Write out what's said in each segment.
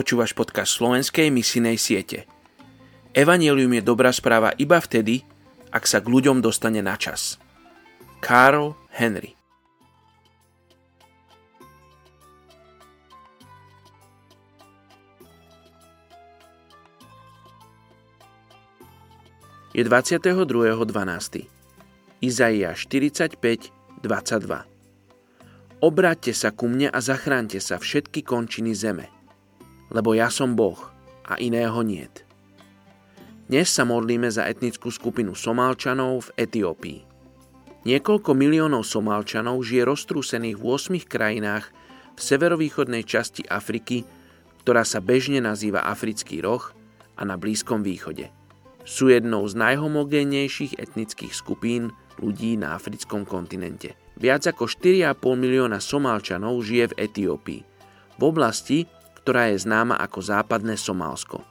Počúvaš podcast slovenskej misinej siete. Evangelium je dobrá správa iba vtedy, ak sa k ľuďom dostane na čas. Karl Henry Je 22.12. Izaia 45, 22. Obráťte sa ku mne a zachránte sa všetky končiny zeme – lebo ja som Boh a iného niet. Dnes sa modlíme za etnickú skupinu Somálčanov v Etiópii. Niekoľko miliónov Somálčanov žije roztrúsených v 8 krajinách v severovýchodnej časti Afriky, ktorá sa bežne nazýva Africký roh a na Blízkom východe. Sú jednou z najhomogénnejších etnických skupín ľudí na africkom kontinente. Viac ako 4,5 milióna Somálčanov žije v Etiópii, v oblasti, ktorá je známa ako západné Somálsko.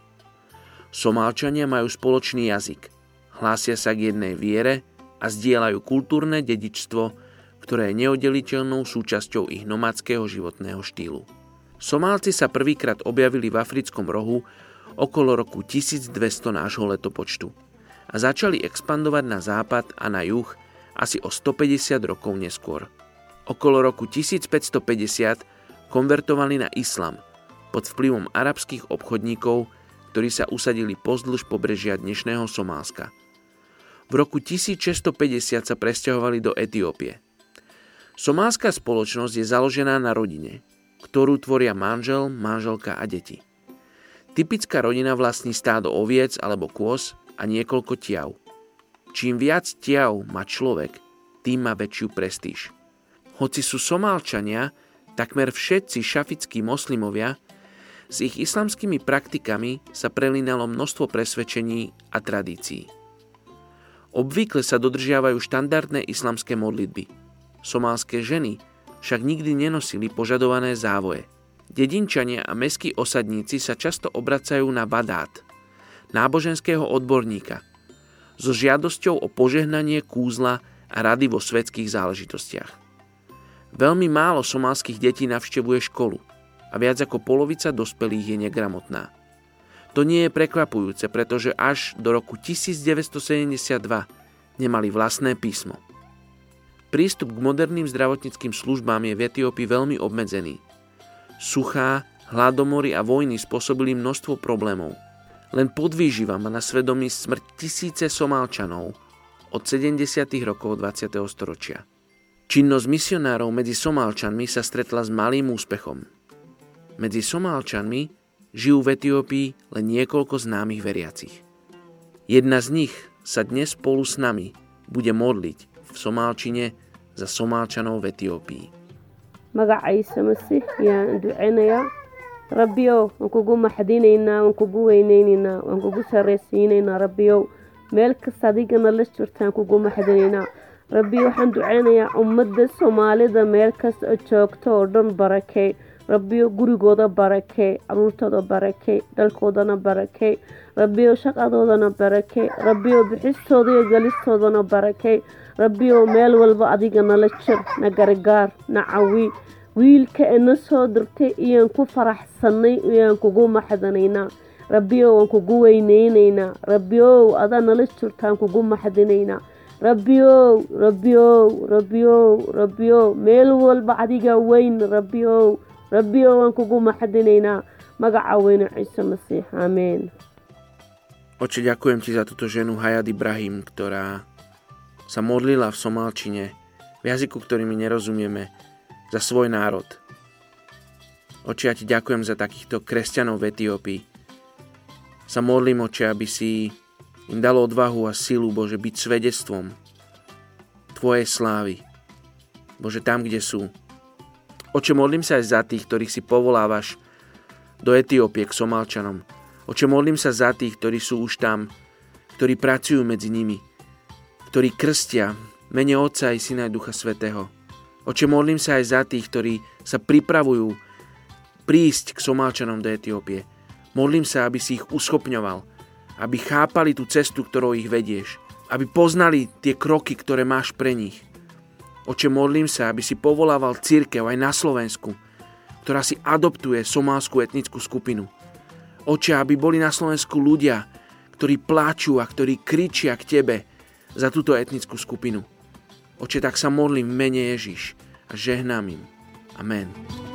Somálčania majú spoločný jazyk, hlásia sa k jednej viere a zdieľajú kultúrne dedičstvo, ktoré je neoddeliteľnou súčasťou ich nomadského životného štýlu. Somálci sa prvýkrát objavili v africkom rohu okolo roku 1200 nášho letopočtu a začali expandovať na západ a na juh asi o 150 rokov neskôr. Okolo roku 1550 konvertovali na islam – pod vplyvom arabských obchodníkov, ktorí sa usadili pozdĺž pobrežia dnešného Somálska. V roku 1650 sa presťahovali do Etiópie. Somálska spoločnosť je založená na rodine, ktorú tvoria manžel, manželka a deti. Typická rodina vlastní stádo oviec alebo kôz a niekoľko tiav. Čím viac tiav má človek, tým má väčšiu prestíž. Hoci sú Somálčania, takmer všetci šafickí moslimovia s ich islamskými praktikami sa prelínalo množstvo presvedčení a tradícií. Obvykle sa dodržiavajú štandardné islamské modlitby. Somálske ženy však nikdy nenosili požadované závoje. Dedinčania a meskí osadníci sa často obracajú na badát, náboženského odborníka, so žiadosťou o požehnanie kúzla a rady vo svetských záležitostiach. Veľmi málo somálskych detí navštevuje školu – a viac ako polovica dospelých je negramotná. To nie je prekvapujúce, pretože až do roku 1972 nemali vlastné písmo. Prístup k moderným zdravotníckým službám je v Etiópii veľmi obmedzený. Suchá, hladomory a vojny spôsobili množstvo problémov. Len podvýživa má na svedomí smrť tisíce Somálčanov od 70. rokov 20. storočia. Činnosť misionárov medzi Somálčanmi sa stretla s malým úspechom. Medzi Somálčanmi žijú v Etiópii len niekoľko známych veriacich. Jedna z nich sa dnes spolu s nami bude modliť v Somálčine za Somálčanov v Etiópii. yaan duceynayaa rabbiyow waan kugu maxdinaynaa waan kugu weyneynaynaa waan kugu sarraysiinaynaa rabbiyow meel kasta adigana la jirtaan kugu maxdinaynaa rabbiyo waxaan duceynayaa ummadda soomaalida meel kasta oo joogto oo dhan barakey rabbiyo gurigooda barakee caruurtooda barakee dalkoodana barakee rabbiyo shaqadoodana barakee rabbiyo bixistooda iyo galistoodana barakee rabbiyo meel walba adiga nala jir na gargaar na cawi. Wiilka ina soo dirtay iyaan ku faraxsanay iyaan kugu maxdanaynaa. Rabbiyo waan kugu weyneynaynaa rabbiyow adaa nala jirtaan kugu maxdinaynaa. Rabbiyow rabbiyow rabbiyow rabbiyow meel walba adiga weyn rabbiyow rabbiyo waan kugu maxadinaynaa magaca weyne ciise masiix amen Oče, ďakujem ti za túto ženu Hayat Ibrahim, ktorá sa modlila v Somálčine, v jazyku, ktorý my nerozumieme, za svoj národ. Oče, ja ti ďakujem za takýchto kresťanov v Etiópii. Sa modlím, oče, aby si im dalo odvahu a silu, Bože, byť svedectvom Tvojej slávy. Bože, tam, kde sú, Oče, modlím sa aj za tých, ktorých si povolávaš do Etiópie k Somálčanom. Oče, modlím sa za tých, ktorí sú už tam, ktorí pracujú medzi nimi, ktorí krstia mene Otca i Syna i Ducha Svetého. Oče, modlím sa aj za tých, ktorí sa pripravujú prísť k Somálčanom do Etiópie. Modlím sa, aby si ich uschopňoval, aby chápali tú cestu, ktorou ich vedieš, aby poznali tie kroky, ktoré máš pre nich. Oče, modlím sa, aby si povolával církev aj na Slovensku, ktorá si adoptuje somálskú etnickú skupinu. Oče, aby boli na Slovensku ľudia, ktorí pláču a ktorí kričia k Tebe za túto etnickú skupinu. Oče, tak sa modlím v mene Ježiš a žehnám im. Amen.